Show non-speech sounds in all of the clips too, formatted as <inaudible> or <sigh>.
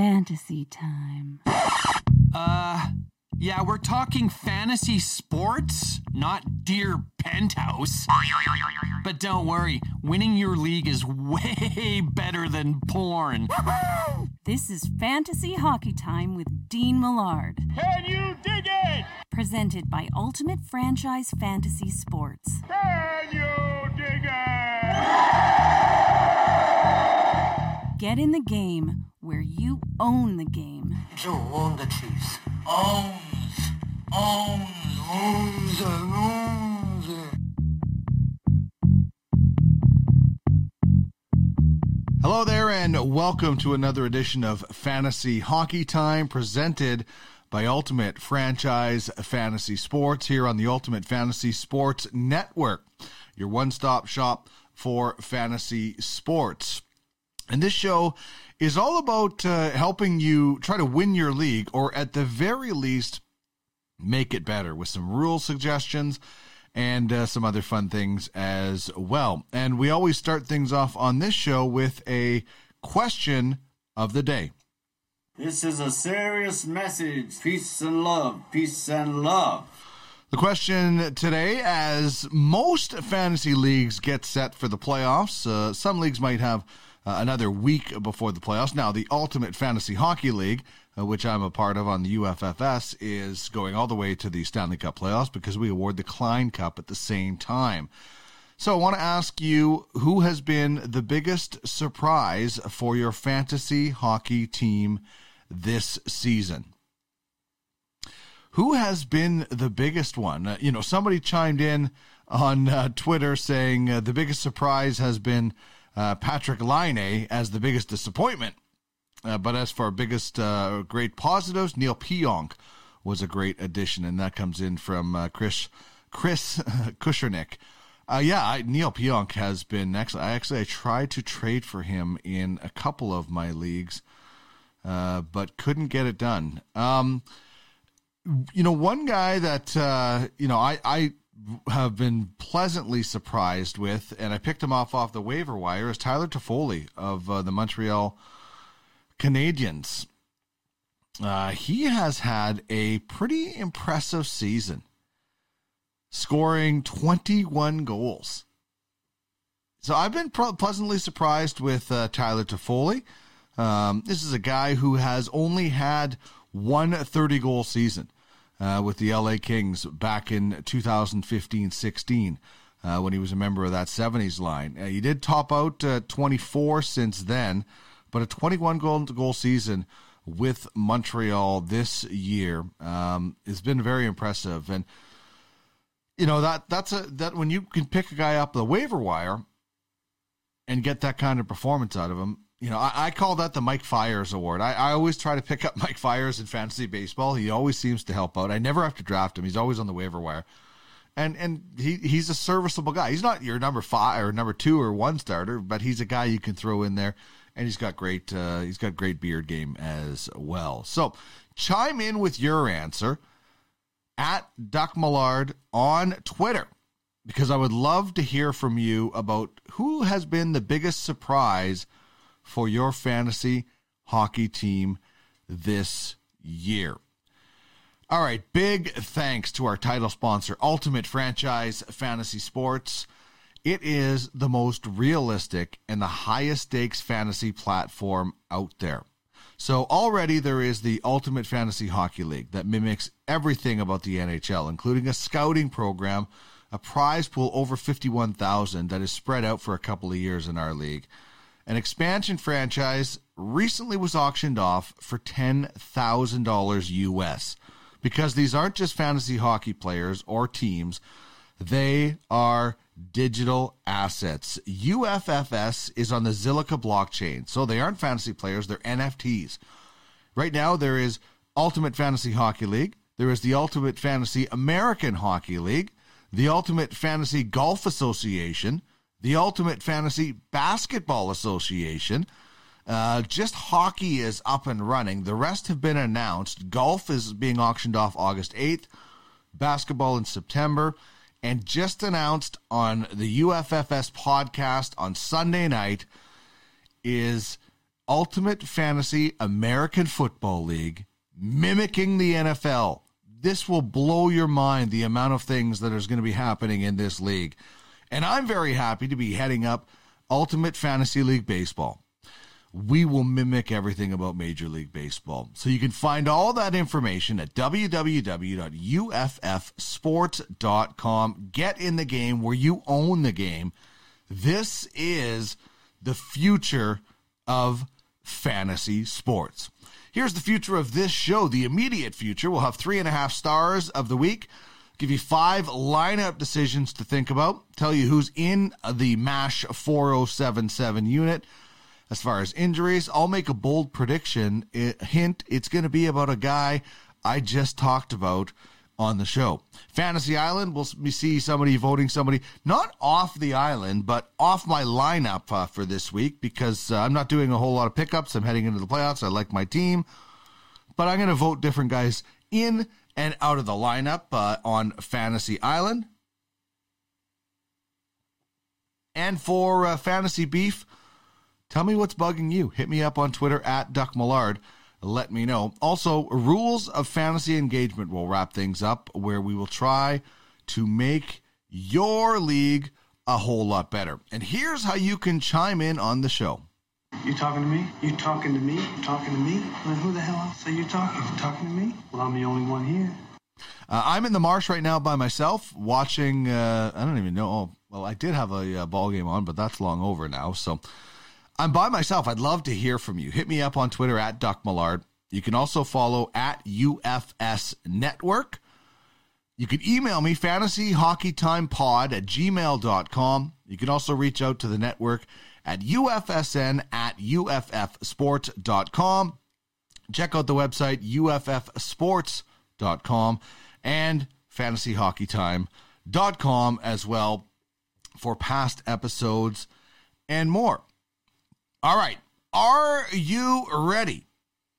fantasy time. Uh, yeah, we're talking fantasy sports, not Dear Penthouse. But don't worry, winning your league is <laughs> way better than porn. <laughs> This is Fantasy Hockey Time with Dean Millard. Can you dig it? Presented by Ultimate Franchise Fantasy Sports. Can you dig it? Get in the game where you own the game. Joe own the Chiefs. Owns, owns, owns, owns. Hello there, and welcome to another edition of Fantasy Hockey Time presented by Ultimate Franchise Fantasy Sports here on the Ultimate Fantasy Sports Network, your one stop shop for fantasy sports. And this show is all about uh, helping you try to win your league, or at the very least, make it better with some rule suggestions and uh, some other fun things as well. And we always start things off on this show with a question of the day. This is a serious message. Peace and love. Peace and love. The question today, as most fantasy leagues get set for the playoffs, uh, some leagues might have uh, another week before the playoffs. Now, the Ultimate Fantasy Hockey League, uh, which I'm a part of on the UFFS, is going all the way to the Stanley Cup playoffs because we award the Klein Cup at the same time. So I want to ask you who has been the biggest surprise for your fantasy hockey team this season? Who has been the biggest one? Uh, you know, somebody chimed in on uh, Twitter saying uh, the biggest surprise has been uh, Patrik Laine as the biggest disappointment. Uh, but as for biggest uh, great positives, Neil Pionk was a great addition, and that comes in from uh, Chris Chris <laughs> Kushernick. Uh, yeah, I, Neil Pionk has been excellent. I actually I tried to trade for him in a couple of my leagues, but couldn't get it done. Um, you know, one guy that you know I I have been pleasantly surprised with, and I picked him off off the waiver wire, is Tyler Toffoli of uh, the Montreal Canadiens. Uh, he has had a pretty impressive season, scoring 21 goals. So I've been pleasantly surprised with uh, Tyler Toffoli. Um, this is a guy who has only had one 30 goal season uh, with the LA Kings back in 2015 16 uh, when he was a member of that 70s line. Uh, he did top out uh, 24 since then, but a 21 goal, goal season with Montreal this year um, has been very impressive. And, you know, that that's a that when you can pick a guy up the waiver wire and get that kind of performance out of him, you know, I, I, call that the Mike Fiers Award. I, I, always try to pick up <laughs> Mike Fiers in fantasy baseball. He always seems to help out. I never have to draft him. He's always on the waiver wire, and and he he's a serviceable guy. He's not your number five or number two or one starter, but he's a guy you can throw in there, and he's got great uh, he's got great beard game as well. So chime in with your answer at Duck Millard on Twitter because I would love to hear from you about who has been the biggest surprise for your fantasy hockey team this year. All right, big thanks to our title sponsor, Ultimate Franchise Fantasy Sports. It is the most realistic and the highest stakes fantasy platform out there. So already there is the Ultimate Fantasy Hockey League that mimics everything about the NHL, including a scouting program, a prize pool over 51,000 that is spread out for a couple of years in our league an expansion franchise recently was auctioned off for $10,000 US because these aren't just fantasy hockey players or teams, they are digital assets. UFFS is on the Zilliqa blockchain, so they aren't fantasy players, they're NFTs. Right now, there is Ultimate Fantasy Hockey League, there is the Ultimate Fantasy American Hockey League, the Ultimate Fantasy Golf Association, the Ultimate Fantasy Basketball Association. Uh, just hockey is up and running. The rest have been announced. Golf is being auctioned off August 8th, basketball in September, and just announced on the UFFS podcast on Sunday night is Ultimate Fantasy American Football League, mimicking the NFL. This will blow your mind the amount of things that is going to be happening in this league. And I'm very happy to be heading up Ultimate Fantasy League Baseball. We will mimic everything about Major League Baseball. So you can find all that information at www.uffsports.com. Get in the game where you own the game. This is the future of fantasy sports. Here's the future of this show. The immediate future. We'll have three and a half stars of the week. Give you five lineup decisions to think about. Tell you who's in the MASH 4077 unit. As far as injuries, I'll make a bold prediction. It, hint, it's going to be about a guy I just talked about on the show. Fantasy Island, we'll see somebody voting somebody not off the island, but off my lineup uh, for this week because uh, I'm not doing a whole lot of pickups. I'm heading into the playoffs. I like my team, but I'm going to vote different guys in and out of the lineup uh, on Fantasy Island. And for uh, Fantasy Beef, tell me what's bugging you. Hit me up on Twitter at Duck Millard let me know. Also, rules of fantasy engagement will wrap things up where we will try to make your league a whole lot better. And here's how you can chime in on the show. You talking to me? You talking to me? You talking to me? Then who the hell else are you talking? You talking to me? Well, I'm the only one here. Uh, I'm in the marsh right now by myself, watching. Uh, I don't even know. Oh, well, I did have a, a ball game on, but that's long over now. So I'm by myself. I'd love to hear from you. Hit me up on Twitter at Duck Millard. You can also follow at UFS Network. You can email me, fantasyhockeytimepod at gmail.com. You can also reach out to the network at ufsn at uffsports.com. Check out the website, uffsports.com and fantasyhockeytime.com as well for past episodes and more. All right. Are you ready?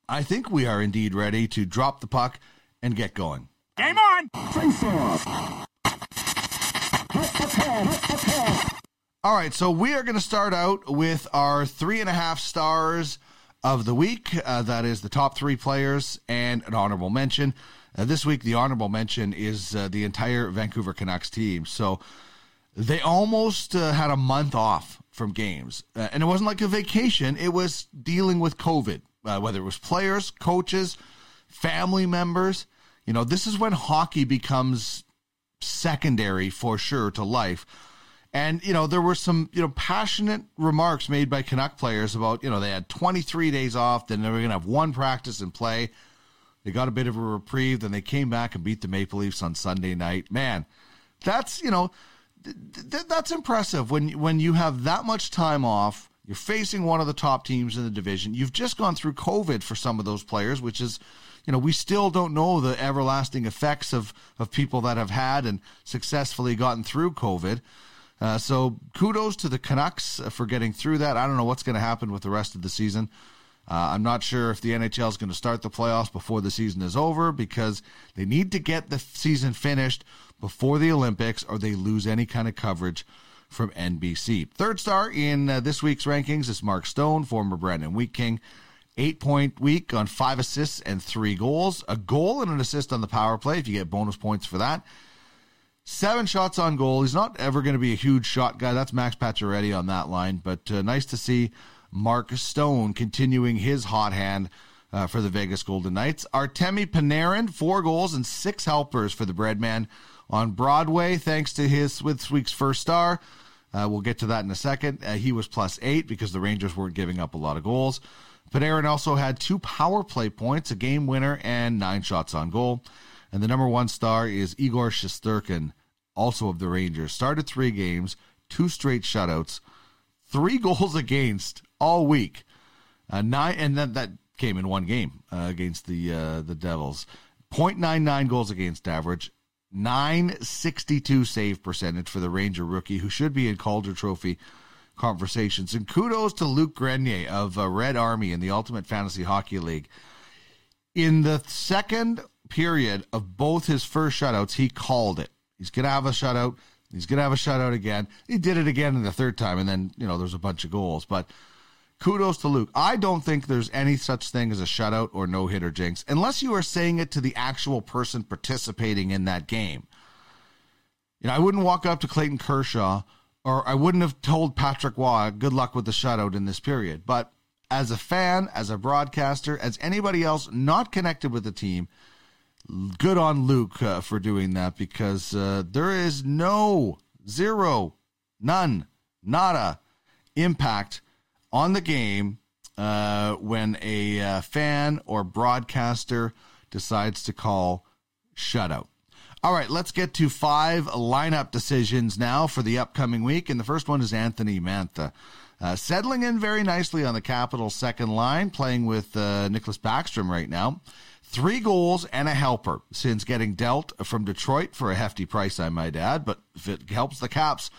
I think we are indeed ready to drop the puck and get going. Game on! All right, so we are going to start out with our three and a half stars of the week. Uh, that is the top three players and an honorable mention. Uh, this week, the honorable mention is uh, the entire Vancouver Canucks team. So they almost uh, had a month off from games. Uh, and it wasn't like a vacation, it was dealing with COVID, uh, whether it was players, coaches, family members. You know, this is when hockey becomes secondary for sure to life. And, you know, there were some, you know, passionate remarks made by Canuck players about, you know, they had 23 days off, then they were going to have one practice and play. They got a bit of a reprieve, then they came back and beat the Maple Leafs on Sunday night. Man, that's, you know, th- that's impressive when when you have that much time off. You're facing one of the top teams in the division. You've just gone through COVID for some of those players, which is, you know, we still don't know the everlasting effects of of people that have had and successfully gotten through COVID. Uh, so kudos to the Canucks for getting through that. I don't know what's going to happen with the rest of the season. Uh, I'm not sure if the NHL is going to start the playoffs before the season is over because they need to get the season finished before the Olympics or they lose any kind of coverage from NBC. Third star in uh, this week's rankings is Mark Stone, former Brandon Wheat King. Eight point week on five assists and three goals. A goal and an assist on the power play if you get bonus points for that. Seven shots on goal. He's not ever going to be a huge shot guy. That's Max Pacioretty on that line, but uh, nice to see Mark Stone continuing his hot hand uh, for the Vegas Golden Knights. Artemi Panarin, four goals and six helpers for the Breadman on Broadway, thanks to his this week's first star. Uh, we'll get to that in a second. Uh, he was plus eight because the Rangers weren't giving up a lot of goals. Panarin also had two power play points, a game winner, and nine shots on goal. And the number one star is Igor Shesterkin, also of the Rangers. Started three games, two straight shutouts, three <laughs> goals against all week. Uh, nine, and then that came in one game uh, against the uh, the Devils. 0.99 goals against average, 962 save percentage for the Ranger rookie, who should be in Calder Trophy conversations. And kudos to Luke Grenier of uh, Red Army in the Ultimate Fantasy Hockey League. In the second period of both his first shutouts, he called it. He's going to have a shutout. He's going to have a shutout again. He did it again in the third time, and then, you know, there's a bunch of goals. But kudos to Luke. I don't think there's any such thing as a shutout or no hitter jinx unless you are saying it to the actual person participating in that game. You know, I wouldn't walk up to Clayton Kershaw or I wouldn't have told Patrick Waugh good luck with the shutout in this period. But as a fan, as a broadcaster, as anybody else not connected with the team, good on Luke uh, for doing that because uh, there is no, zero, none, nada impact on the game uh, when a uh, fan or broadcaster decides to call shutout. All right, let's get to five lineup decisions now for the upcoming week. And the first one is Anthony Mantha. Uh, settling in very nicely on the Capitals' second line, playing with uh, Nicklas Backstrom right now. Three goals and a helper since getting dealt from Detroit for a hefty price, I might add. But if it helps the Caps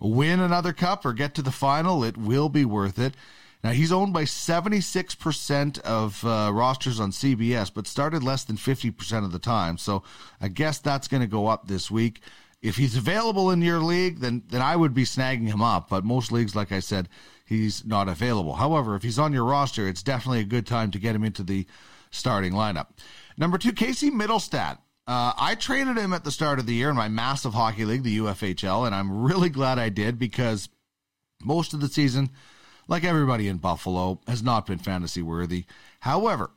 win another cup or get to the final, it will be worth it. Now, he's owned by 76% of uh, rosters on CBS, but started less than 50% of the time. So I guess that's going to go up this week. If he's available in your league, then, then I would be snagging him up. But most leagues, like I said, he's not available. However, if he's on your roster, it's definitely a good time to get him into the starting lineup. Number two, Casey Mittelstadt. Uh, I traded him at the start of the year in my massive hockey league, the UFHL, and I'm really glad I did because most of the season – like everybody in Buffalo, has not been fantasy worthy. However,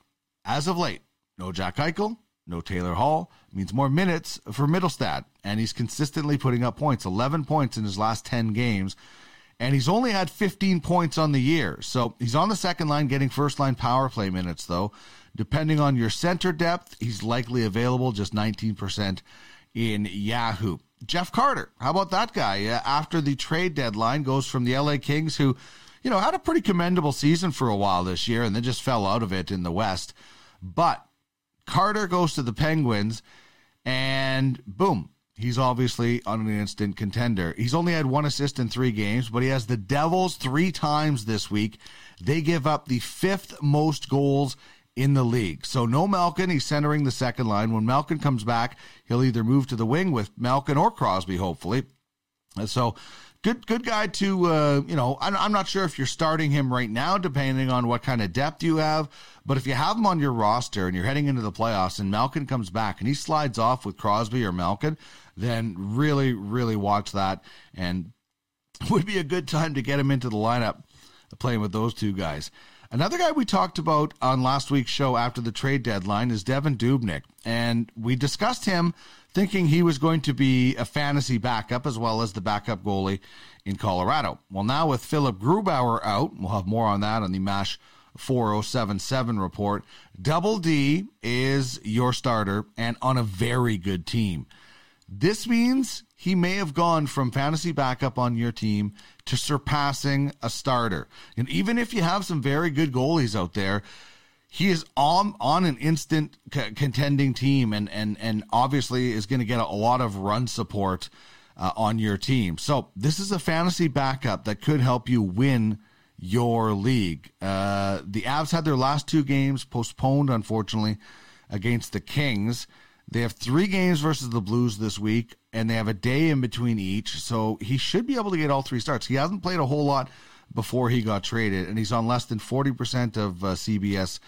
as of late, no Jack Eichel, no Taylor Hall means more minutes for Mittelstadt, and he's consistently putting up points 11 points in his last 10 games. And he's only had 15 points on the year. So he's on the second line getting first line power play minutes, though. Depending on your center depth, he's likely available just 19% in Yahoo. Jeff Carter, how about that guy? Uh, after the trade deadline, goes from the LA Kings, who you know, had a pretty commendable season for a while this year and then just fell out of it in the West. But Carter goes to the Penguins and boom, he's obviously on an instant contender. He's only had one assist in three games, but he has the Devils three times this week. They give up the fifth most goals in the league. So no Malkin, he's centering the second line. When Malkin comes back, he'll either move to the wing with Malkin or Crosby, hopefully. So good good guy to uh, you know I'm, I'm not sure if you're starting him right now depending on what kind of depth you have but if you have him on your roster and you're heading into the playoffs and Malkin comes back and he slides off with Crosby or Malkin then really really watch that and <laughs> would be a good time to get him into the lineup playing with those two guys Another guy we talked about on last week's show after the trade deadline is Devin Dubnyk, and we discussed him thinking he was going to be a fantasy backup as well as the backup goalie in Colorado. Well, now with Philip Grubauer out, we'll have more on that on the MASH 4077 report. Double D is your starter and on a very good team. This means he may have gone from fantasy backup on your team to surpassing a starter. And even if you have some very good goalies out there, he is on on an instant c- contending team, and and and obviously is going to get a, a, lot of run support uh, on your team. So this is a fantasy backup that could help you win your league. Uh, the Avs had their last two games postponed, unfortunately, against the Kings. They have three games versus the Blues this week, and they have a day in between each. So he should be able to get all three starts. He hasn't played a whole lot before he got traded, and he's on less than 40% of uh, CBS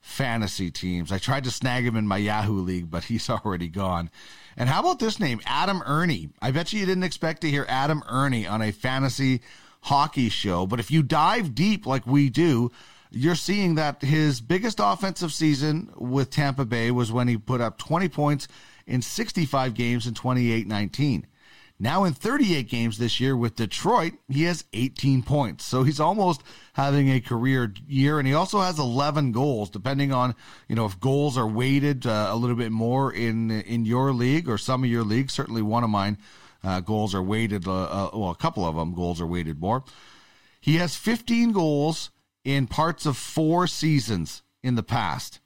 fantasy teams. I tried to snag him in my Yahoo league, but he's <laughs> already gone. And how about this name, Adam Erne? I bet you you didn't expect to hear Adam Erne on a fantasy hockey show, but if you dive deep like we do, you're seeing that his biggest offensive season with Tampa Bay was when he put up 20 points in 65 games in 28 19. Now in 38 games this year with Detroit, he has 18 points. So he's almost having a career year and he also has 11 goals depending on, you know, if goals are weighted uh, a little bit more in in your league or some of your leagues, certainly one of mine uh, goals are weighted uh, uh well, a couple of them goals are weighted more. He has 15 goals in parts of 4 seasons in the past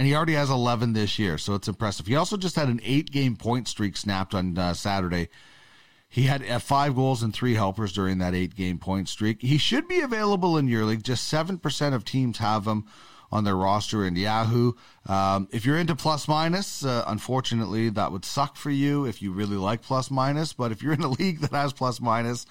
and he already has 11 this year, so it's impressive. He also just had an eight game point streak snapped on uh, Saturday. He had uh, five goals and three helpers during that eight game point streak. He should be available in your league. Just 7% of teams have him on their roster in Yahoo. Um, if you're into plus minus, uh, unfortunately, that would suck for you if you really like plus minus. But if you're in a <laughs> league that has plus minus,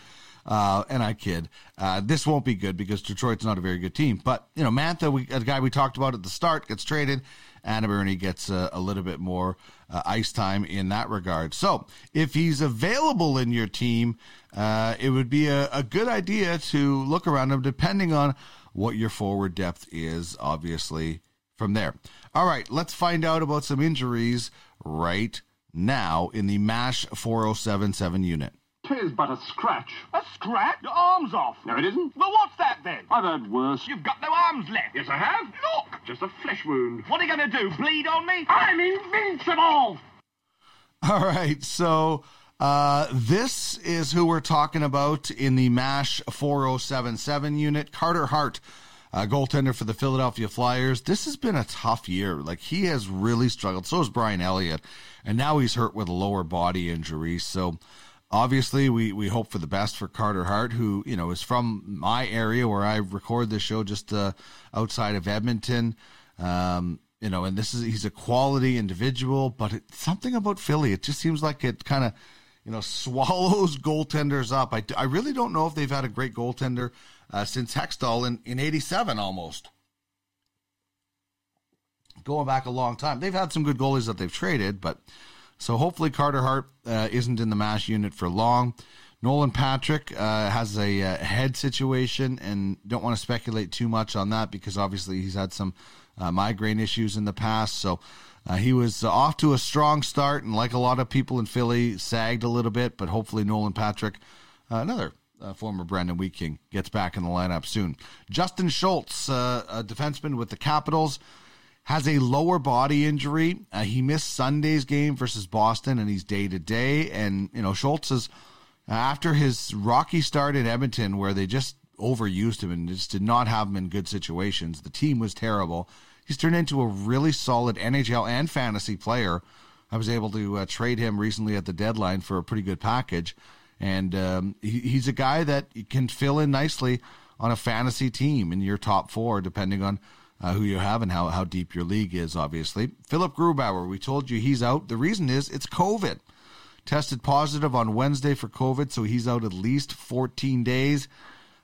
Uh, and I kid. Uh, this won't be good because Detroit's not a very good team. But, you know, Mantha, we, a guy we talked about at the start, gets traded. Adam Erne gets a, a, little bit more uh, ice time in that regard. So if he's available in your team, uh, it would be a, a good idea to look around him depending on what your forward depth is, obviously, from there. All right, let's find out about some injuries right now in the MASH 4077 unit. Tis but a scratch. A scratch? Your arm's off. No, it isn't. Well, what's that then? I've heard worse. You've got no arms left. Yes, I have. Look, just a flesh wound. What are you going to do, bleed on me? I'm invincible! All right, so uh, this is who we're talking about in the MASH 4077 unit. Carter Hart, uh, goaltender for the Philadelphia Flyers. This has been a tough year. Like, he has really struggled. So has Brian Elliott. And now he's hurt with a lower body injury. So, obviously we, we hope for the best for Carter Hart, who, you know, is from my area where I record this show just uh, outside of Edmonton. Um, you know, and this is, he's a quality individual, but it, something about Philly, it just seems like it kind of, you know, <laughs> swallows goaltenders up. I, I really don't know if they've had a great goaltender uh, since Hextall in, in 87 almost. Going back a long time. They've had some good goalies that they've traded, but so hopefully Carter Hart uh, isn't in the MASH unit for long. Nolan Patrick uh, has a uh, head situation and don't want to speculate too much on that because obviously he's had some uh, migraine issues in the past. So uh, he was off to a strong start and, like a lot of people in Philly, sagged a little bit. But hopefully, Nolan Patrick, uh, another former Brandon Wheat King, gets back in the lineup soon. Justin Schultz, a defenseman with the Capitals has a lower body injury. Uh, he missed Sunday's game versus Boston, and he's day to day. And you know, Schultz is after his rocky start in Edmonton, where they just overused him and just did not have him in good situations. The team was terrible. He's turned into a really solid NHL and fantasy player. I was able to uh, trade him recently at the deadline for a pretty good package, and um, he, he's a guy that can fill in nicely on a fantasy team in your top four, depending on uh, who you have and how, how deep your league is, obviously. Philip Grubauer, we told you he's out. The reason is it's COVID. Tested positive on Wednesday for COVID, so he's out at least 14 days.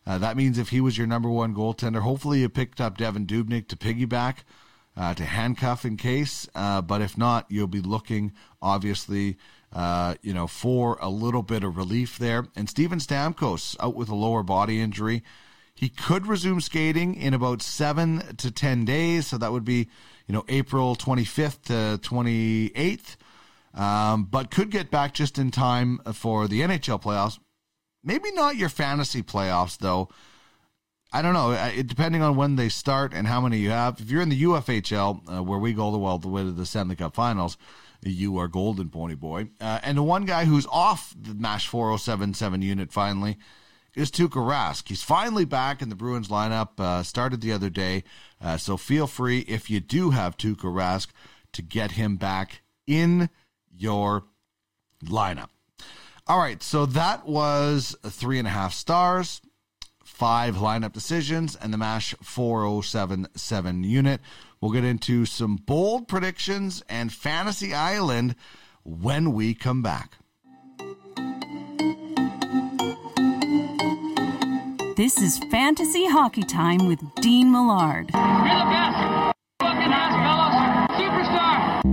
Uh, that means if he was your number one goaltender, hopefully you picked up Devin Dubnyk to piggyback, uh, to handcuff in case. Uh, but if not, you'll be looking, obviously, uh, you know, for a little bit of relief there. And Steven Stamkos out with a lower body injury. He could resume skating in about seven to 10 days. So that would be, you know, April 25th to 28th. Um, but could get back just in time for the NHL playoffs. Maybe not your fantasy playoffs, though. I don't know. It, depending on when they start and how many you have. If you're in the UFHL, uh, where we go the well the way to the Stanley Cup Finals, you are golden, pony boy. Uh, and the one guy who's off the MASH 4077 unit finally is Tuukka Rask. He's finally back in the Bruins lineup, uh, started the other day. Uh, so feel free, if you do have Tuukka Rask, to get him back in your lineup. All right, so that was three and a half stars, five lineup decisions, and the MASH 4077 unit. We'll get into some bold predictions and Fantasy Island when we come back. This is Fantasy Hockey Time with Dean Millard. You're the best. Fucking ass, fellas. Superstar.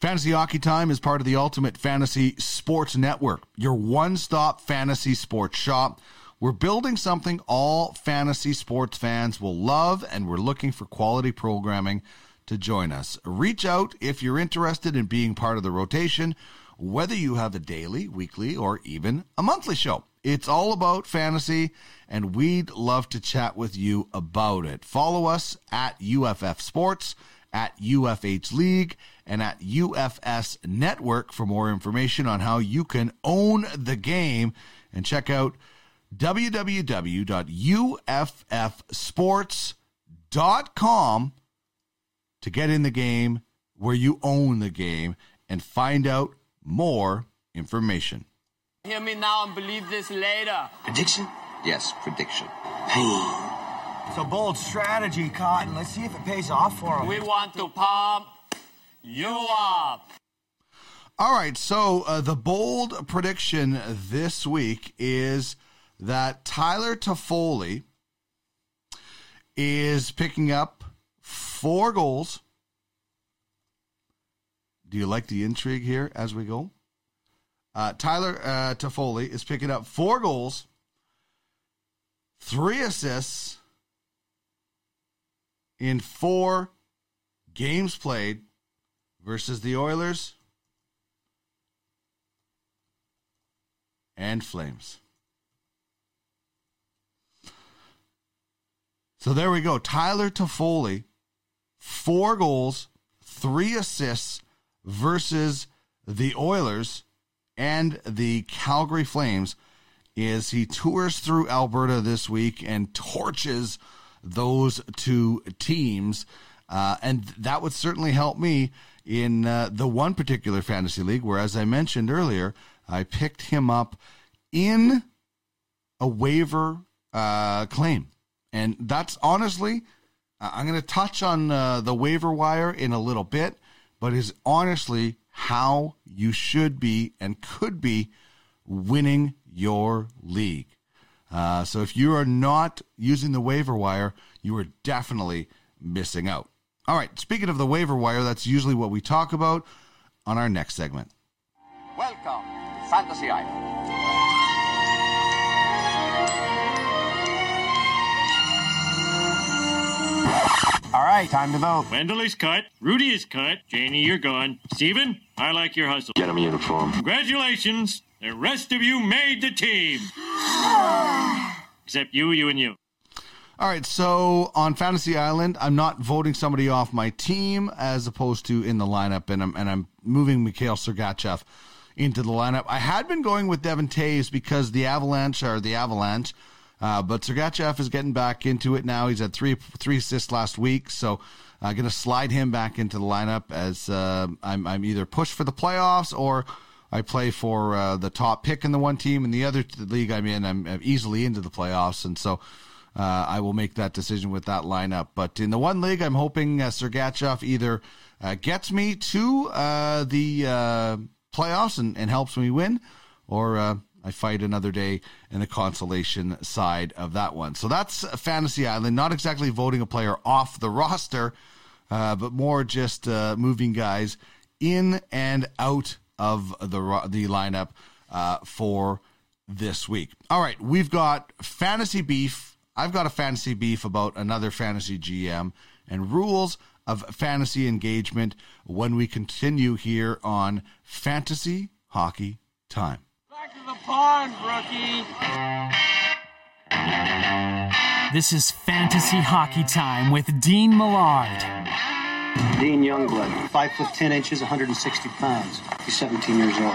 Fantasy Hockey Time is part of the Ultimate Fantasy Sports Network, your one stop fantasy sports shop. We're building something all fantasy sports fans will love, and we're looking for quality programming to join us. Reach out if you're interested in being part of the rotation, whether you have a daily, weekly, or even a monthly show. It's all about fantasy, and we'd love to chat with you about it. Follow us at UFF Sports, at UFH League, and at UFS Network for more information on how you can own the game. And check out www.uffsports.com to get in the game where you own the game and find out more information. Hear me now and believe this later. Prediction? Yes, prediction. Pain. It's a bold strategy, Cotton. Let's see if it pays off for him. We want to pump you up. All right, so uh, the bold prediction this week is that Tyler Toffoli is picking up four goals. Do you like the intrigue here as we go? Uh, Tyler uh, Toffoli is picking up four goals, three assists in four games played versus the Oilers and Flames. So there we go. Tyler Toffoli, four goals, three assists versus the Oilers and the Calgary Flames is he tours through Alberta this week and torches those two teams. Uh, and that would certainly help me in uh, the one particular fantasy league where, as I mentioned earlier, I picked him up in a waiver uh, claim. And that's honestly, I'm going to touch on uh, the waiver wire in a little bit, but is honestly how you should be and could be winning your league. Uh, so if you are not using the waiver wire, you are definitely missing out. All right, speaking of the waiver wire, that's usually what we talk about on our next segment. Welcome to Fantasy Island. All right, time to vote. Wendell is cut. Rudy is cut. Janie, you're gone. Steven, I like your hustle. Get him a uniform. Congratulations. The rest of you made the team. Except you, you, and you. All right, so on Fantasy Island, I'm not voting somebody off my team as opposed to in the lineup, and I'm and I'm moving Mikhail Sergachev into the lineup. I had been going with Devon Toews because the Avalanche are the Avalanche, uh, but Sergachev is getting back into it now. He's had three three assists last week, so I'm going to slide him back into the lineup as uh, I'm I'm either pushed for the playoffs or I play for uh, the top pick in the one team. In the other league I'm in, I'm, I'm easily into the playoffs, and so. Uh, I will make that decision with that lineup. But in the one league, I'm hoping uh, Sergachev either uh, gets me to uh, the uh, playoffs and, and, helps me win, or uh, I fight another day in the consolation side of that one. So that's Fantasy Island. Not exactly voting a player off the roster, uh, but more just uh, moving guys in and out of the the lineup uh, for this week. All right, we've got fantasy beef I've got a fantasy beef about another fantasy GM and rules of fantasy engagement when we continue here on Fantasy Hockey Time. Back to the pond, rookie. This is Fantasy Hockey Time with Dean Millard. Dean Youngblood, 5 foot 10 inches, 160 pounds. He's 17 years old.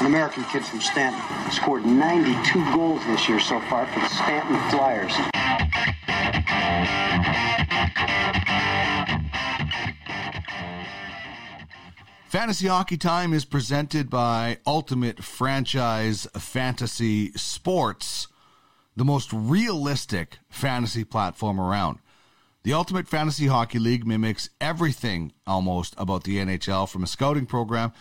An American kid from Stanton. Scored 92 goals this year so far for the Stanton Flyers. Fantasy Hockey Time is presented by Ultimate Franchise Fantasy Sports, the most realistic fantasy platform around. The Ultimate Fantasy Hockey League mimics everything almost about the NHL from a scouting program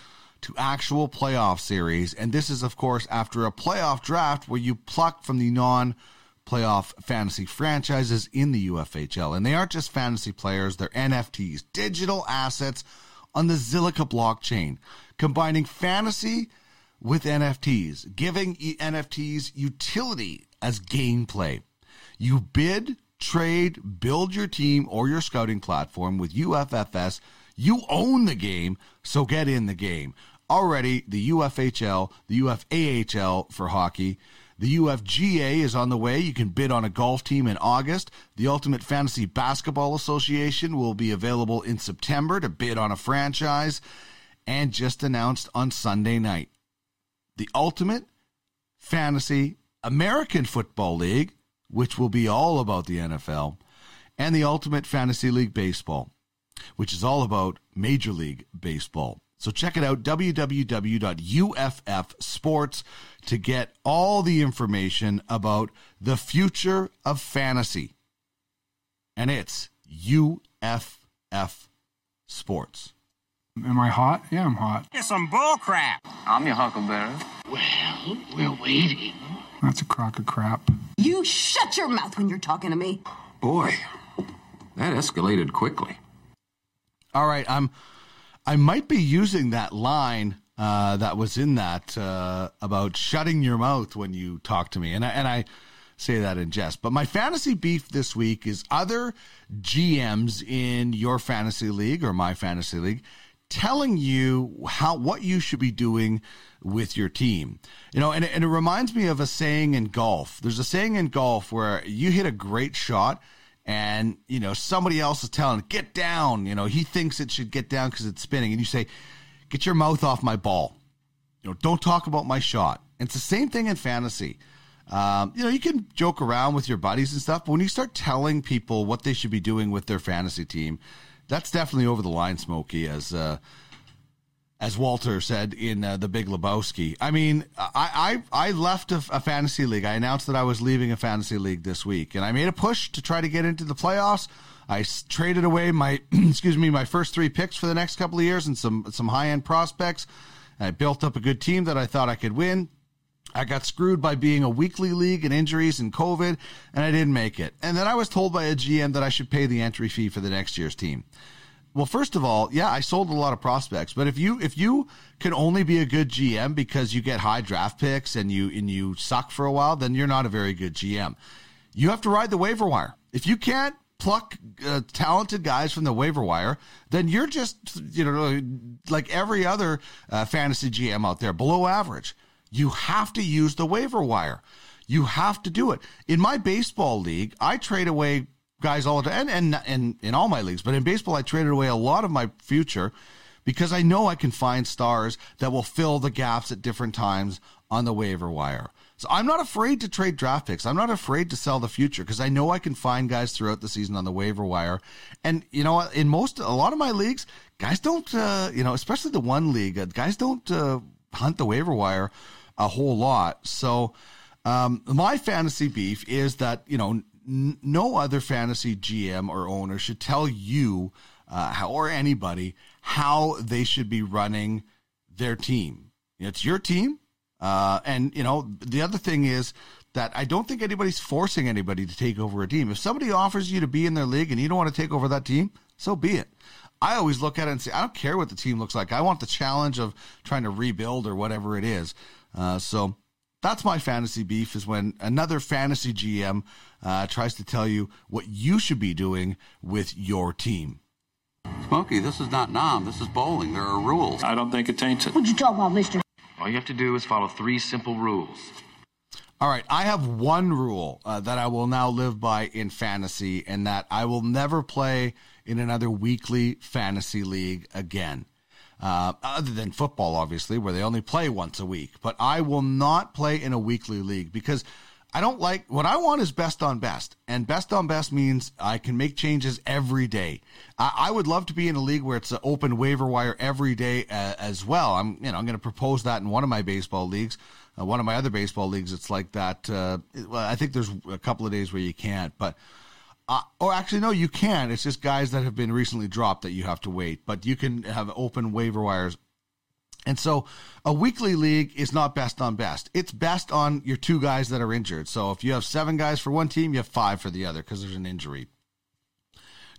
to actual playoff series. And this is, of course, after a playoff draft where you pluck from the non playoff fantasy franchises in the UFHL. And they aren't just fantasy players, they're NFTs, digital assets on the Zilliqa blockchain, combining fantasy with NFTs, giving NFTs utility as gameplay. You bid, trade, build your team or your scouting platform with UFFS. You own the game, so get in the game. Already, the UFHL, the UFAHL for hockey, the UFGA is on the way. You can bid on a golf team in August. The Ultimate Fantasy Basketball Association will be available in September to bid on a franchise. And just announced on Sunday night, the Ultimate Fantasy American Football League, which will be all about the NFL, and the Ultimate Fantasy League Baseball, which is all about Major League Baseball. So check it out, www.uffsports, to get all the information about the future of fantasy. and it's UFF Sports. Am I hot? Yeah, I'm hot. It's some bull crap. I'm your huckleberry. Well, we're waiting. That's a crock of crap. You shut your mouth when you're talking to me. Boy, that escalated quickly. All right, I'm. I might be using that line uh, that was in that uh, about shutting your mouth when you talk to me, and I, and I say that in jest. But my fantasy beef this week is other GMs in your fantasy league or my fantasy league telling you how what you should be doing with your team. You know, and, and it reminds me of a saying in golf. There's a saying in golf where you hit a great shot and you know somebody else is telling get down. You know he thinks it should get down because it's spinning and you say get your mouth off my ball. You know don't talk about my shot. And it's the same thing in fantasy. Um, you know you can joke around with your buddies and stuff but when you start telling people what they should be doing with their fantasy team that's definitely over the line smoky as uh, as Walter said in uh, the Big Lebowski. I mean, I I, I left a, a, fantasy league. I announced that I was leaving a fantasy league this week, and I made a push to try to get into the playoffs. I traded away my <clears throat> excuse me my first three picks for the next couple of years and some some high end prospects. I built up a good team that I thought I could win. I got screwed by being a weekly league and injuries and COVID, and I didn't make it. And then I was told by a GM that I should pay the entry fee for the next year's team. Well, first of all, yeah, I sold a lot of prospects, but if you if you can only be a good GM because you get high draft picks and you and you suck for a while, then you're not a very good GM. You have to ride the waiver wire. If you can't pluck uh, talented guys from the waiver wire, then you're just you know like every other uh, fantasy GM out there, below average. You have to use the waiver wire. You have to do it. In my baseball league, I trade away guys all the time, and, and, and in all my leagues. But in baseball, I traded away a lot of my future because I know I can find stars that will fill the gaps at different times on the waiver wire. So I'm not afraid to trade draft picks. I'm not afraid to sell the future because I know I can find guys throughout the season on the waiver wire. And you know, in most, a lot of my leagues, guys don't, uh, you know, especially the one league, uh, guys don't uh, hunt the waiver wire a whole lot. So um, my fantasy beef is that you know no other fantasy GM or owner should tell you uh, how, or anybody how they should be running their team. It's your team. Uh, and, you know, the other thing is that I don't think anybody's forcing anybody to take over a team. If somebody offers you to be in their league and you don't want to take over that team, so be it. I always look at it and say, I don't care what the team looks like. I want the challenge of trying to rebuild or whatever it is. Uh, so that's my fantasy beef is when another fantasy GM uh, tries to tell you what you should be doing with your team. Smokey, this is not Nom. This is bowling. There are rules. I don't think it taints it. What you talking about, mister? All you have to do is follow three simple rules. All right, I have one rule uh, that I will now live by in fantasy, and that I will never play in another weekly fantasy league again uh, other than football, obviously, where they only play once a week. But I will not play in a weekly league because I don't like what I want is best on best, and best on best means I can make changes every day. I, I would love to be in a league where it's an open waiver wire every day uh, as well. I'm, you know, I'm going to propose that in one of my baseball leagues. Uh, one of my other baseball leagues, it's like that. Uh, well, I think there's a couple of days where you can't, but uh, or actually, no, you can. It's just guys that have been recently dropped that you have to wait, but you can have open waiver wires. And so a weekly league is not best on best. It's best on your two guys that are injured. So if you have seven guys for one team, you have five for the other because there's an injury.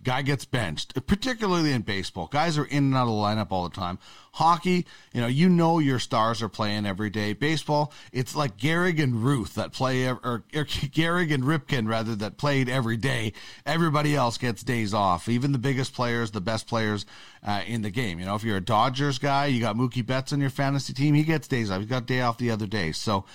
Guy gets benched, particularly in baseball. Guys are in and out of the lineup all the time. Hockey, you know, you know your stars are playing every day. Baseball, it's like Gehrig and Ruth that play, or, or <laughs> Gehrig and Ripken rather, that played every day. Everybody else gets days off. Even the biggest players, the best players uh, in the game. You know, if you're a Dodgers guy, you got Mookie Betts on your fantasy team, he gets days off. He's got day off the other day. So,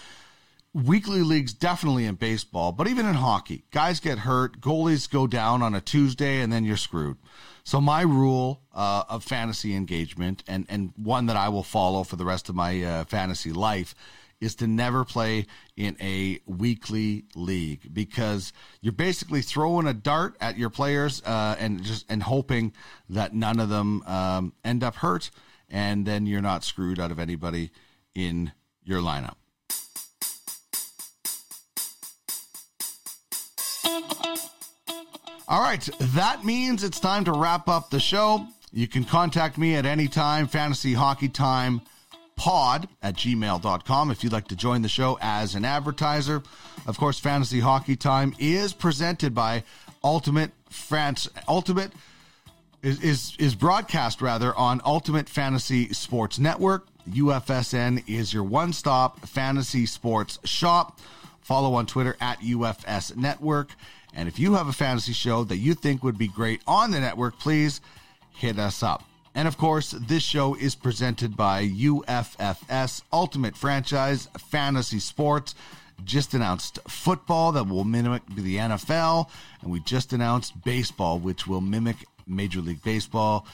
weekly leagues definitely in baseball, but even in hockey, guys get hurt, goalies go down on a Tuesday, and then you're screwed. So my rule uh, of fantasy engagement, and and one that I will follow for the rest of my uh, fantasy life, is to never play in a weekly league because you're basically throwing a dart at your players uh, and just and hoping that none of them um, end up hurt, and then you're not screwed out of anybody in your lineup. All right, that means it's time to wrap up the show. You can contact me at any time, fantasy hockey time pod at gmail.com if you'd like to join the show as an advertiser. Of course, Fantasy Hockey Time is presented by Ultimate France Ultimate is, is is broadcast rather on Ultimate Fantasy Sports Network. UFSN is your one-stop fantasy sports shop. Follow on Twitter at UFS Network. And if you have a fantasy show that you think would be great on the network, please hit us up. And of course, this show is presented by UFFS Ultimate Franchise Fantasy Sports. Just announced football that will mimic the NFL, and we just announced baseball, which will mimic Major League Baseball.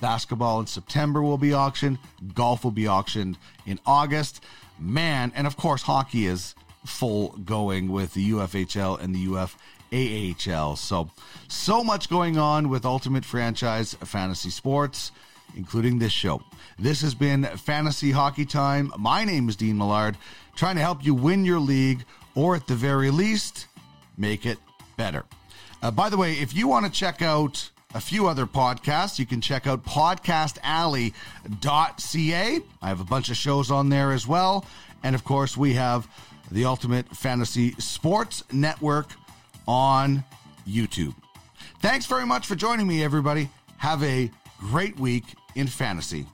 Basketball in September will be auctioned. Golf will be auctioned in August. Man, and of course, hockey is full going with the UFHL and the UFAHL. So, so much going on with Ultimate Franchise Fantasy Sports, including this show. This has been Fantasy Hockey Time. My name is Dean Millard, trying to help you win your league, or at the very least, make it better. Uh, by the way, if you want to check out a few other podcasts. You can check out podcastalley.ca. I have a bunch of shows on there as well. And of course, we have the Ultimate Fantasy Sports Network on YouTube. Thanks very much for joining me, everybody. Have a great week in fantasy.